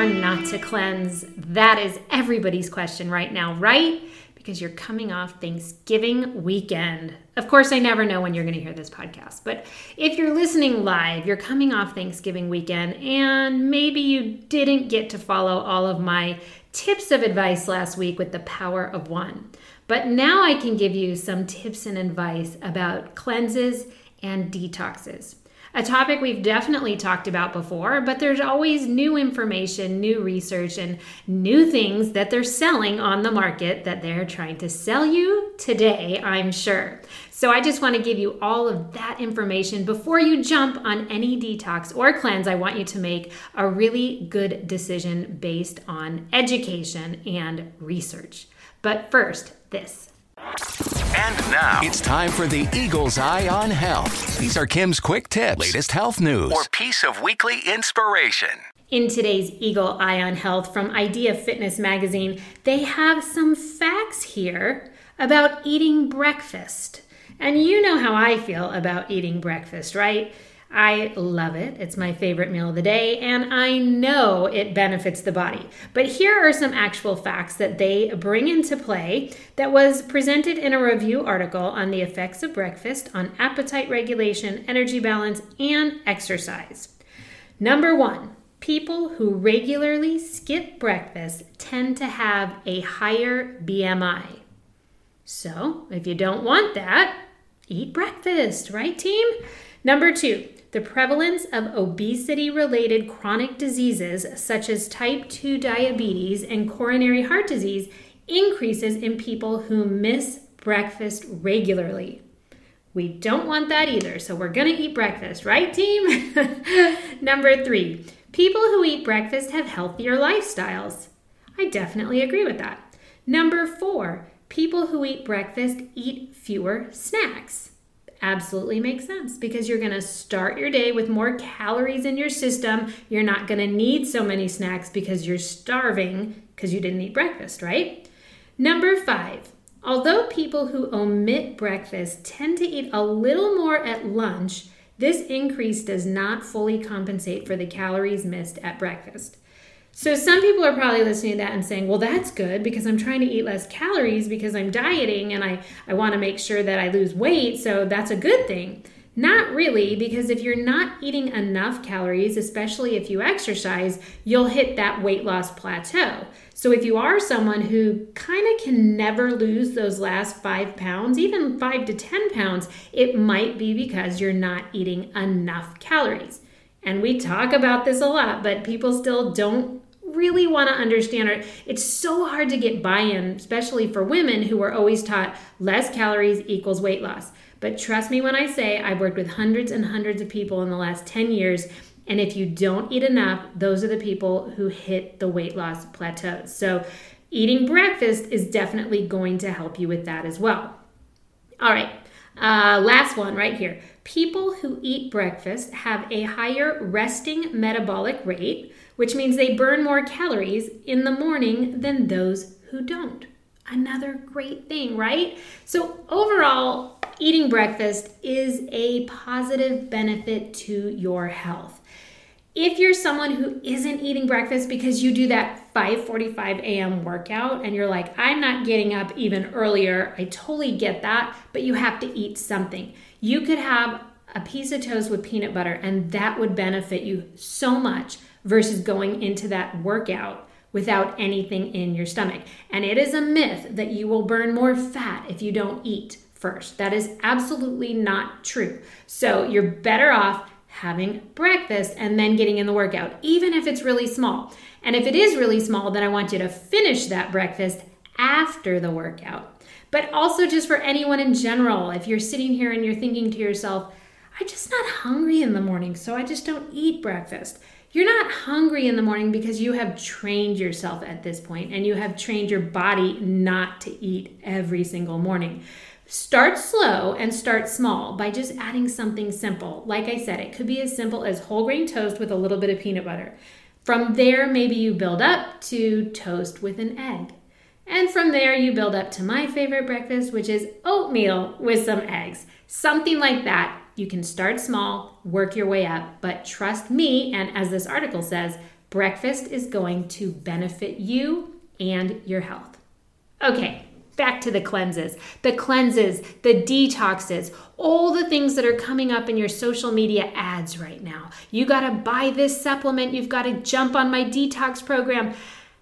Or not to cleanse? That is everybody's question right now, right? Because you're coming off Thanksgiving weekend. Of course, I never know when you're going to hear this podcast, but if you're listening live, you're coming off Thanksgiving weekend and maybe you didn't get to follow all of my tips of advice last week with the power of one. But now I can give you some tips and advice about cleanses and detoxes a topic we've definitely talked about before, but there's always new information, new research, and new things that they're selling on the market that they're trying to sell you today, I'm sure. So I just want to give you all of that information before you jump on any detox or cleanse. I want you to make a really good decision based on education and research. But first, this. And now it's time for the Eagle's Eye on Health. These are Kim's quick tips, latest health news, or piece of weekly inspiration. In today's Eagle Eye on Health from Idea Fitness magazine, they have some facts here about eating breakfast. And you know how I feel about eating breakfast, right? I love it. It's my favorite meal of the day, and I know it benefits the body. But here are some actual facts that they bring into play that was presented in a review article on the effects of breakfast on appetite regulation, energy balance, and exercise. Number one, people who regularly skip breakfast tend to have a higher BMI. So, if you don't want that, eat breakfast, right, team? Number two, the prevalence of obesity related chronic diseases such as type 2 diabetes and coronary heart disease increases in people who miss breakfast regularly. We don't want that either, so we're gonna eat breakfast, right, team? Number three, people who eat breakfast have healthier lifestyles. I definitely agree with that. Number four, people who eat breakfast eat fewer snacks absolutely makes sense because you're going to start your day with more calories in your system. You're not going to need so many snacks because you're starving because you didn't eat breakfast, right? Number five, although people who omit breakfast tend to eat a little more at lunch, this increase does not fully compensate for the calories missed at breakfast. So some people are probably listening to that and saying, well, that's good because I'm trying to eat less calories because I'm dieting and I, I want to make sure that I lose weight. So that's a good thing. Not really, because if you're not eating enough calories, especially if you exercise, you'll hit that weight loss plateau. So if you are someone who kind of can never lose those last five pounds, even five to 10 pounds, it might be because you're not eating enough calories. And we talk about this a lot, but people still don't really want to understand it. It's so hard to get buy in, especially for women who are always taught less calories equals weight loss. But trust me when I say I've worked with hundreds and hundreds of people in the last 10 years. And if you don't eat enough, those are the people who hit the weight loss plateaus. So, eating breakfast is definitely going to help you with that as well. All right, uh, last one right here. People who eat breakfast have a higher resting metabolic rate, which means they burn more calories in the morning than those who don't. Another great thing, right? So, overall, eating breakfast is a positive benefit to your health if you're someone who isn't eating breakfast because you do that 5:45 a.m. workout and you're like I'm not getting up even earlier, I totally get that, but you have to eat something. You could have a piece of toast with peanut butter and that would benefit you so much versus going into that workout without anything in your stomach. And it is a myth that you will burn more fat if you don't eat first. That is absolutely not true. So you're better off having breakfast and then getting in the workout, even if it's really small. And if it is really small, then I want you to finish that breakfast after the workout. But also, just for anyone in general, if you're sitting here and you're thinking to yourself, I'm just not hungry in the morning, so I just don't eat breakfast. You're not hungry in the morning because you have trained yourself at this point and you have trained your body not to eat every single morning. Start slow and start small by just adding something simple. Like I said, it could be as simple as whole grain toast with a little bit of peanut butter. From there, maybe you build up to toast with an egg. And from there, you build up to my favorite breakfast, which is oatmeal with some eggs. Something like that. You can start small, work your way up, but trust me, and as this article says, breakfast is going to benefit you and your health. Okay, back to the cleanses, the cleanses, the detoxes, all the things that are coming up in your social media ads right now. You got to buy this supplement, you've got to jump on my detox program.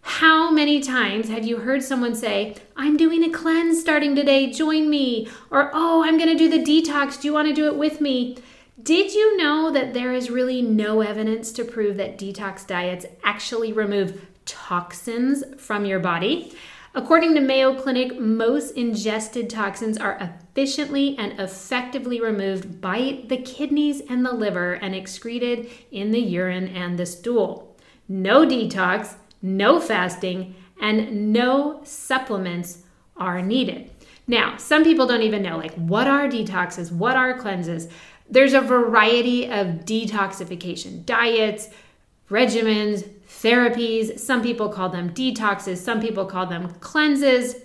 How many times have you heard someone say, I'm doing a cleanse starting today, join me? Or, oh, I'm going to do the detox, do you want to do it with me? Did you know that there is really no evidence to prove that detox diets actually remove toxins from your body? According to Mayo Clinic, most ingested toxins are efficiently and effectively removed by the kidneys and the liver and excreted in the urine and the stool. No detox, no fasting, and no supplements are needed. Now, some people don't even know like what are detoxes, what are cleanses. There's a variety of detoxification diets, regimens, therapies. Some people call them detoxes, some people call them cleanses.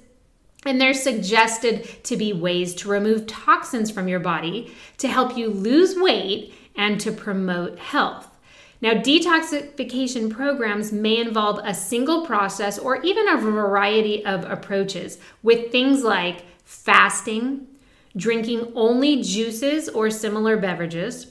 And they're suggested to be ways to remove toxins from your body to help you lose weight and to promote health. Now, detoxification programs may involve a single process or even a variety of approaches with things like fasting, drinking only juices or similar beverages,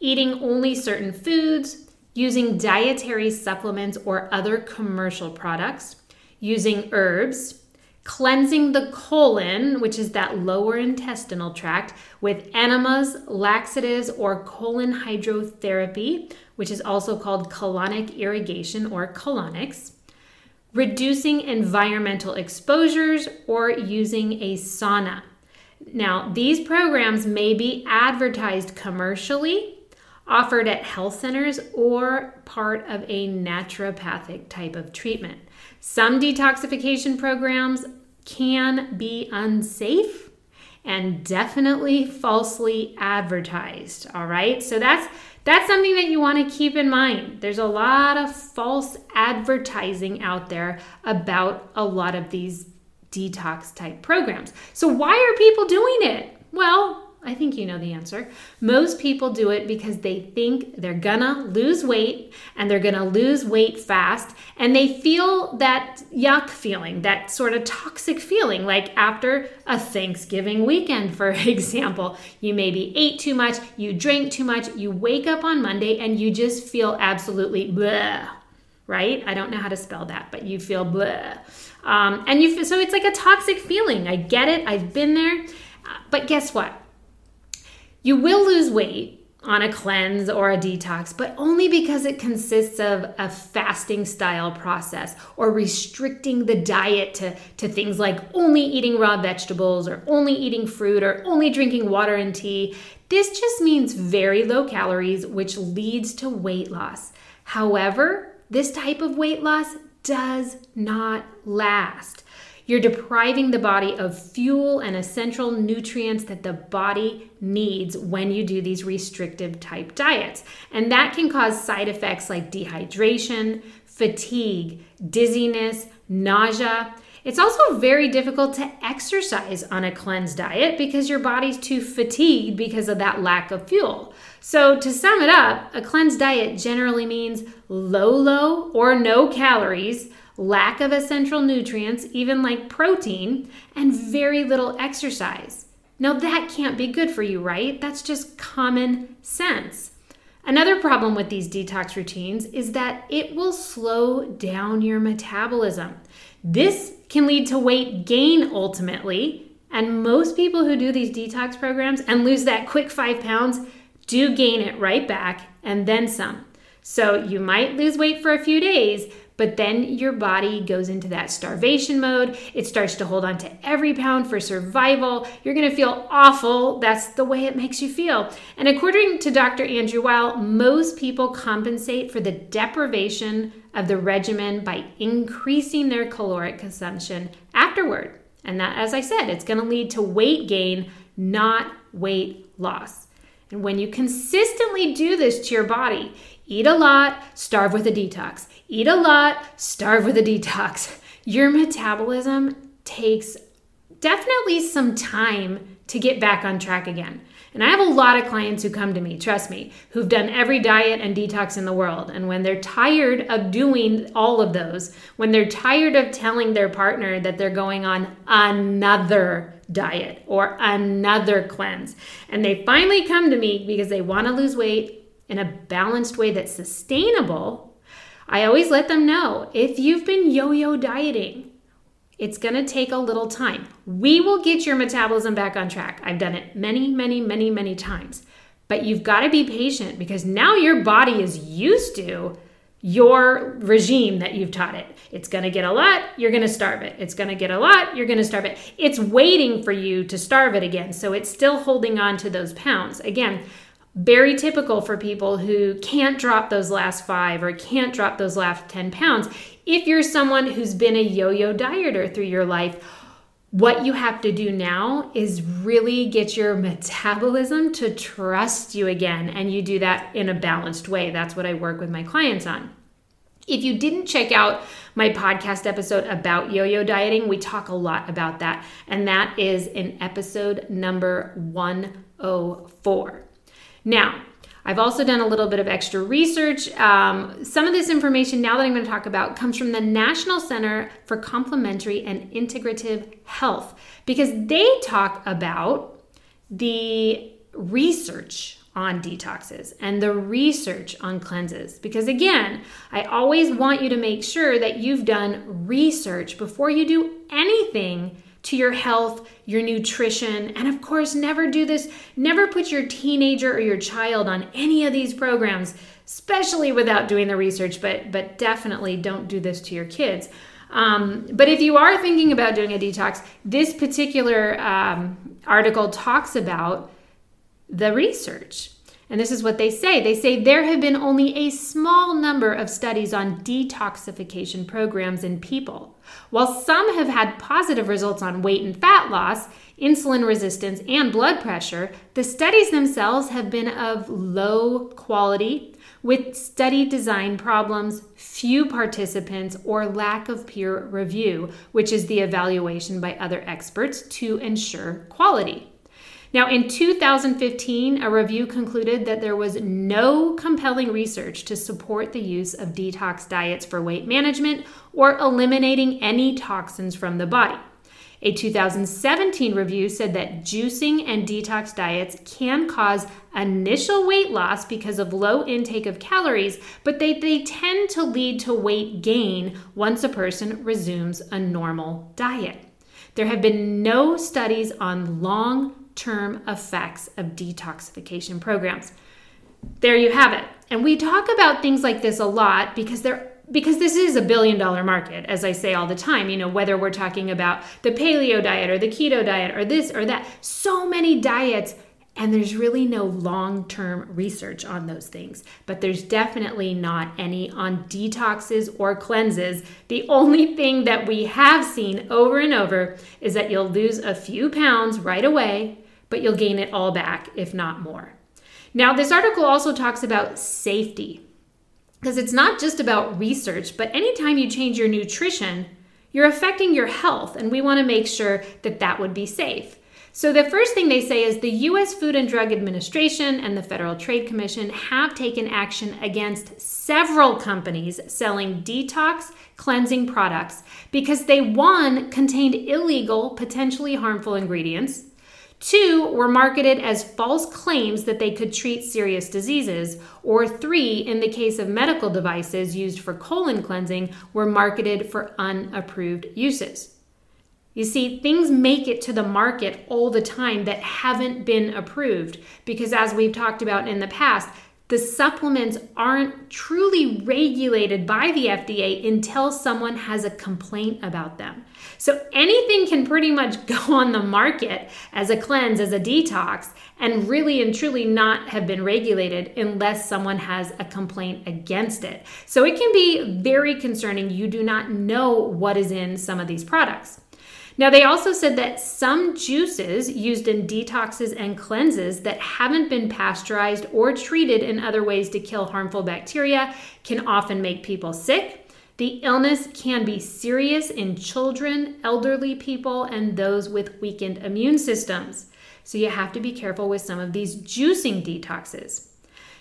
eating only certain foods, using dietary supplements or other commercial products, using herbs, cleansing the colon, which is that lower intestinal tract, with enemas, laxatives, or colon hydrotherapy, which is also called colonic irrigation or colonics, reducing environmental exposures, or using a sauna. Now, these programs may be advertised commercially offered at health centers or part of a naturopathic type of treatment. Some detoxification programs can be unsafe and definitely falsely advertised, all right? So that's that's something that you want to keep in mind. There's a lot of false advertising out there about a lot of these detox type programs. So why are people doing it? Well, I think you know the answer. Most people do it because they think they're gonna lose weight and they're gonna lose weight fast, and they feel that yuck feeling, that sort of toxic feeling, like after a Thanksgiving weekend, for example. You maybe ate too much, you drank too much, you wake up on Monday and you just feel absolutely blah, right? I don't know how to spell that, but you feel blah. Um, and you feel, so it's like a toxic feeling. I get it, I've been there. But guess what? You will lose weight on a cleanse or a detox, but only because it consists of a fasting style process or restricting the diet to, to things like only eating raw vegetables or only eating fruit or only drinking water and tea. This just means very low calories, which leads to weight loss. However, this type of weight loss does not last. You're depriving the body of fuel and essential nutrients that the body needs when you do these restrictive type diets. And that can cause side effects like dehydration, fatigue, dizziness, nausea. It's also very difficult to exercise on a cleanse diet because your body's too fatigued because of that lack of fuel. So, to sum it up, a cleanse diet generally means low, low, or no calories lack of essential nutrients, even like protein, and very little exercise. Now, that can't be good for you, right? That's just common sense. Another problem with these detox routines is that it will slow down your metabolism. This can lead to weight gain ultimately, and most people who do these detox programs and lose that quick five pounds do gain it right back and then some. So you might lose weight for a few days, But then your body goes into that starvation mode. It starts to hold on to every pound for survival. You're going to feel awful. That's the way it makes you feel. And according to Dr. Andrew Weil, most people compensate for the deprivation of the regimen by increasing their caloric consumption afterward. And that, as I said, it's going to lead to weight gain, not weight loss. And when you consistently do this to your body, eat a lot, starve with a detox, eat a lot, starve with a detox, your metabolism takes definitely some time to get back on track again. And I have a lot of clients who come to me, trust me, who've done every diet and detox in the world. And when they're tired of doing all of those, when they're tired of telling their partner that they're going on another diet or another cleanse, and they finally come to me because they want to lose weight in a balanced way that's sustainable, I always let them know if you've been yo yo dieting, it's going to take a little time. We will get your metabolism back on track. I've done it many, many, many, many times. But you've got to be patient because now your body is used to your regime that you've taught it. It's going to get a lot, you're going to starve it. It's going to get a lot, you're going to starve it. It's waiting for you to starve it again. So it's still holding on to those pounds. Again, very typical for people who can't drop those last five or can't drop those last 10 pounds. If you're someone who's been a yo yo dieter through your life, what you have to do now is really get your metabolism to trust you again. And you do that in a balanced way. That's what I work with my clients on. If you didn't check out my podcast episode about yo yo dieting, we talk a lot about that. And that is in episode number 104. Now, I've also done a little bit of extra research. Um, some of this information, now that I'm going to talk about, comes from the National Center for Complementary and Integrative Health because they talk about the research on detoxes and the research on cleanses. Because again, I always want you to make sure that you've done research before you do anything to your health, your nutrition, and of course, never do this, never put your teenager or your child on any of these programs, especially without doing the research, but, but definitely don't do this to your kids. Um, but if you are thinking about doing a detox, this particular um, article talks about the research. And this is what they say. They say there have been only a small number of studies on detoxification programs in people. While some have had positive results on weight and fat loss, insulin resistance, and blood pressure, the studies themselves have been of low quality, with study design problems, few participants, or lack of peer review, which is the evaluation by other experts to ensure quality. Now, in 2015, a review concluded that there was no compelling research to support the use of detox diets for weight management or eliminating any toxins from the body. A 2017 review said that juicing and detox diets can cause initial weight loss because of low intake of calories, but they, they tend to lead to weight gain once a person resumes a normal diet. There have been no studies on long term effects of detoxification programs. There you have it. And we talk about things like this a lot because they're because this is a billion dollar market, as I say all the time, you know, whether we're talking about the paleo diet or the keto diet or this or that, so many diets, and there's really no long term research on those things. But there's definitely not any on detoxes or cleanses. The only thing that we have seen over and over is that you'll lose a few pounds right away but you'll gain it all back, if not more. Now, this article also talks about safety because it's not just about research, but anytime you change your nutrition, you're affecting your health, and we want to make sure that that would be safe. So, the first thing they say is the US Food and Drug Administration and the Federal Trade Commission have taken action against several companies selling detox cleansing products because they, one, contained illegal, potentially harmful ingredients. Two were marketed as false claims that they could treat serious diseases. Or three, in the case of medical devices used for colon cleansing, were marketed for unapproved uses. You see, things make it to the market all the time that haven't been approved because, as we've talked about in the past, the supplements aren't truly regulated by the FDA until someone has a complaint about them. So anything can pretty much go on the market as a cleanse, as a detox, and really and truly not have been regulated unless someone has a complaint against it. So it can be very concerning. You do not know what is in some of these products. Now, they also said that some juices used in detoxes and cleanses that haven't been pasteurized or treated in other ways to kill harmful bacteria can often make people sick. The illness can be serious in children, elderly people, and those with weakened immune systems. So you have to be careful with some of these juicing detoxes.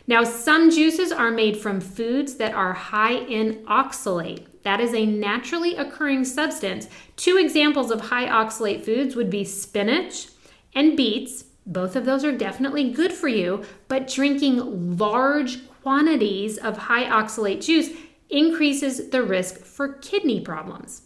Now, some juices are made from foods that are high in oxalate. That is a naturally occurring substance. Two examples of high oxalate foods would be spinach and beets. Both of those are definitely good for you, but drinking large quantities of high oxalate juice increases the risk for kidney problems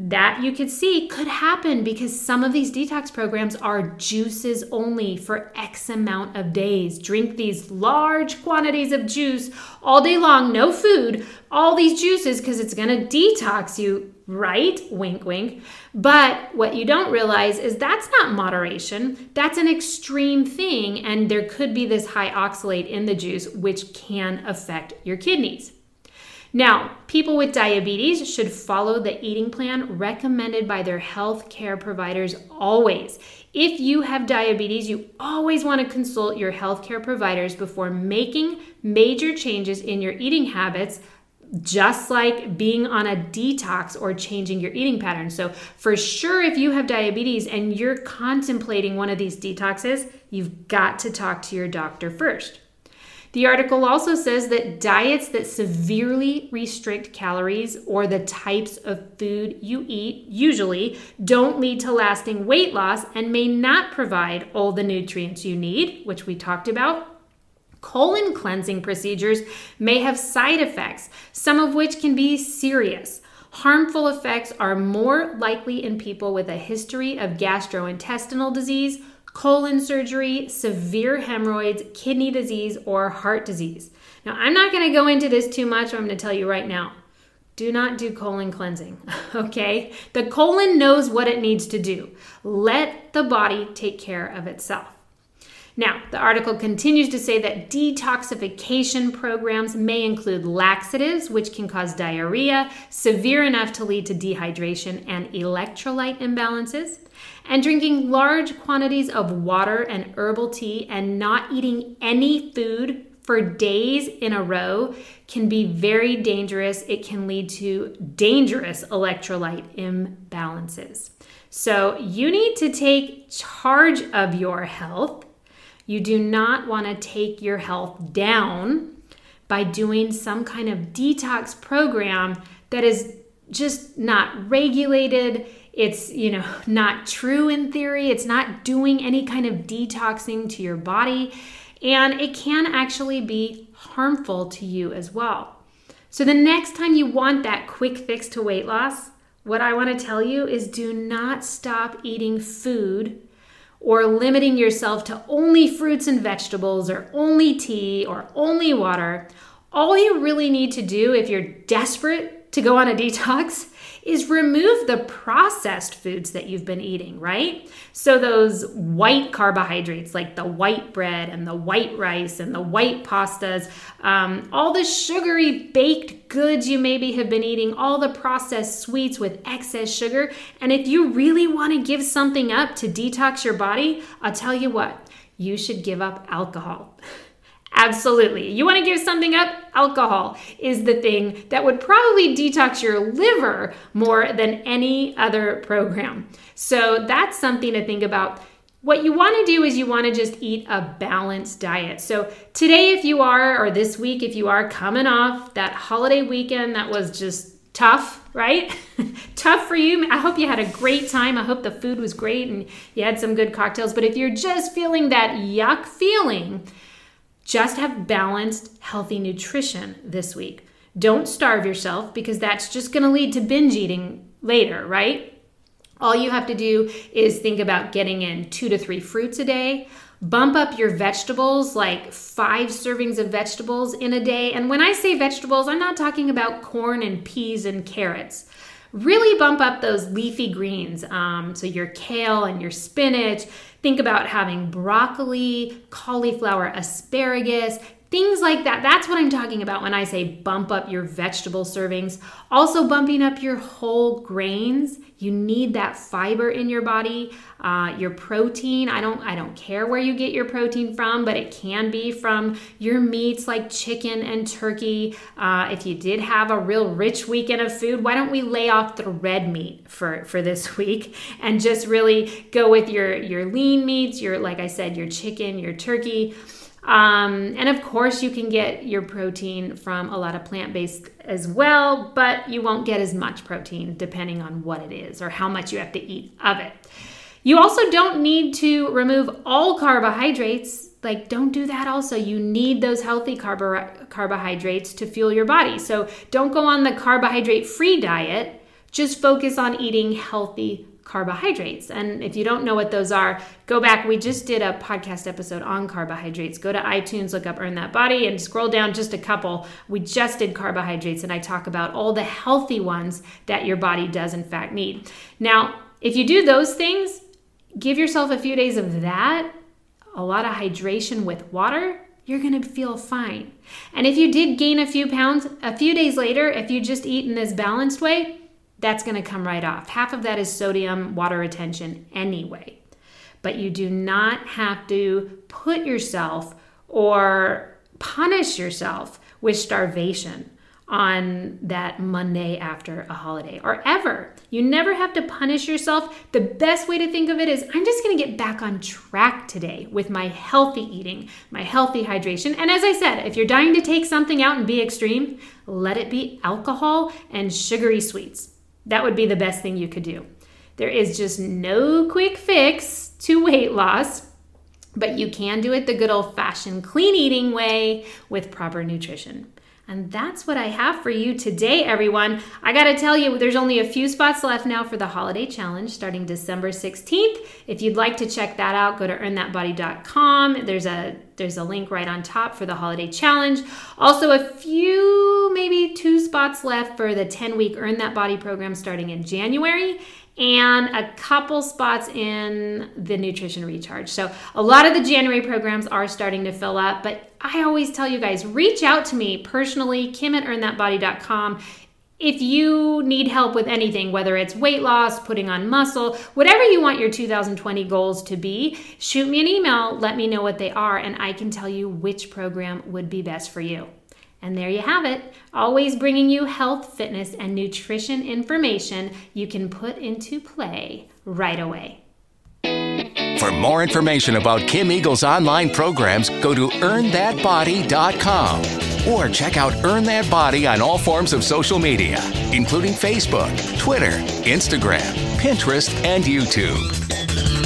that you could see could happen because some of these detox programs are juices only for X amount of days. Drink these large quantities of juice all day long, no food, all these juices because it's going to detox you, right? Wink, wink. But what you don't realize is that's not moderation, that's an extreme thing, and there could be this high oxalate in the juice, which can affect your kidneys. Now, people with diabetes should follow the eating plan recommended by their health care providers always. If you have diabetes, you always want to consult your health care providers before making major changes in your eating habits just like being on a detox or changing your eating pattern. So, for sure, if you have diabetes and you're contemplating one of these detoxes, you've got to talk to your doctor first. The article also says that diets that severely restrict calories or the types of food you eat usually don't lead to lasting weight loss and may not provide all the nutrients you need, which we talked about. Colon cleansing procedures may have side effects, some of which can be serious. Harmful effects are more likely in people with a history of gastrointestinal disease colon surgery, severe hemorrhoids, kidney disease, or heart disease. Now, I'm not going to go into this too much. I'm going to tell you right now do not do colon cleansing, okay? The colon knows what it needs to do. Let the body take care of itself. Now, the article continues to say that detoxification programs may include laxatives, which can cause diarrhea, severe enough to lead to dehydration and electrolyte imbalances, and drinking large quantities of water and herbal tea and not eating any food for days in a row can be very dangerous. It can lead to dangerous electrolyte imbalances. So, you need to take charge of your health you do not want to take your health down by doing some kind of detox program that is just not regulated. It's, you know, not true in theory. It's not doing any kind of detoxing to your body. And it can actually be harmful to you as well. So, the next time you want that quick fix to weight loss, what I want to tell you is do not stop eating food or limiting yourself to only fruits and vegetables or only tea or only water. All you really need to do if you're desperate to go on a detox is remove the processed foods that you've been eating, right? So, those white carbohydrates like the white bread and the white rice and the white pastas, um, all the sugary baked goods you maybe have been eating, all the processed sweets with excess sugar. And if you really want to give something up to detox your body, I'll tell you what, you should give up alcohol. Absolutely. You want to give something up? Alcohol is the thing that would probably detox your liver more than any other program. So that's something to think about. What you want to do is you want to just eat a balanced diet. So, today, if you are, or this week, if you are coming off that holiday weekend that was just tough, right? tough for you. I hope you had a great time. I hope the food was great and you had some good cocktails. But if you're just feeling that yuck feeling, just have balanced, healthy nutrition this week. Don't starve yourself because that's just going to lead to binge eating later, right? All you have to do is think about getting in two to three fruits a day, Bump up your vegetables, like five servings of vegetables in a day. And when I say vegetables, I'm not talking about corn and peas and carrots. Really bump up those leafy greens. Um, so, your kale and your spinach. Think about having broccoli, cauliflower, asparagus, Things like that. That's what I'm talking about when I say bump up your vegetable servings. Also, bumping up your whole grains. You need that fiber in your body. Uh, your protein. I don't. I don't care where you get your protein from, but it can be from your meats like chicken and turkey. Uh, if you did have a real rich weekend of food, why don't we lay off the red meat for for this week and just really go with your your lean meats. Your like I said, your chicken, your turkey. Um, and of course, you can get your protein from a lot of plant based as well, but you won't get as much protein depending on what it is or how much you have to eat of it. You also don't need to remove all carbohydrates. Like, don't do that also. You need those healthy carbo- carbohydrates to fuel your body. So, don't go on the carbohydrate free diet. Just focus on eating healthy carbohydrates. And if you don't know what those are, go back. We just did a podcast episode on carbohydrates. Go to iTunes, look up Earn That Body, and scroll down just a couple. We just did carbohydrates, and I talk about all the healthy ones that your body does, in fact, need. Now, if you do those things, give yourself a few days of that, a lot of hydration with water. You're gonna feel fine. And if you did gain a few pounds, a few days later, if you just eat in this balanced way, that's going to come right off. Half of that is sodium water retention anyway. But you do not have to put yourself or punish yourself with starvation on that Monday after a holiday or ever. You never have to punish yourself. The best way to think of it is I'm just going to get back on track today with my healthy eating, my healthy hydration. And as I said, if you're dying to take something out and be extreme, let it be alcohol and sugary sweets. That would be the best thing you could do. There is just no quick fix to weight loss, but you can do it the good old fashioned clean eating way with proper nutrition. And that's what I have for you today, everyone. I got to tell you, there's only a few spots left now for the holiday challenge starting December 16th. If you'd like to check that out, go to earnthatbody.com. There's a there's a link right on top for the holiday challenge. Also, a few, maybe two spots left for the 10 week Earn That Body program starting in January and a couple spots in the nutrition recharge. So, a lot of the January programs are starting to fill up, but I always tell you guys reach out to me personally, kim at earnthatbody.com. If you need help with anything, whether it's weight loss, putting on muscle, whatever you want your 2020 goals to be, shoot me an email, let me know what they are, and I can tell you which program would be best for you. And there you have it, always bringing you health, fitness, and nutrition information you can put into play right away. For more information about Kim Eagle's online programs, go to earnthatbody.com or check out Earn That Body on all forms of social media, including Facebook, Twitter, Instagram, Pinterest, and YouTube.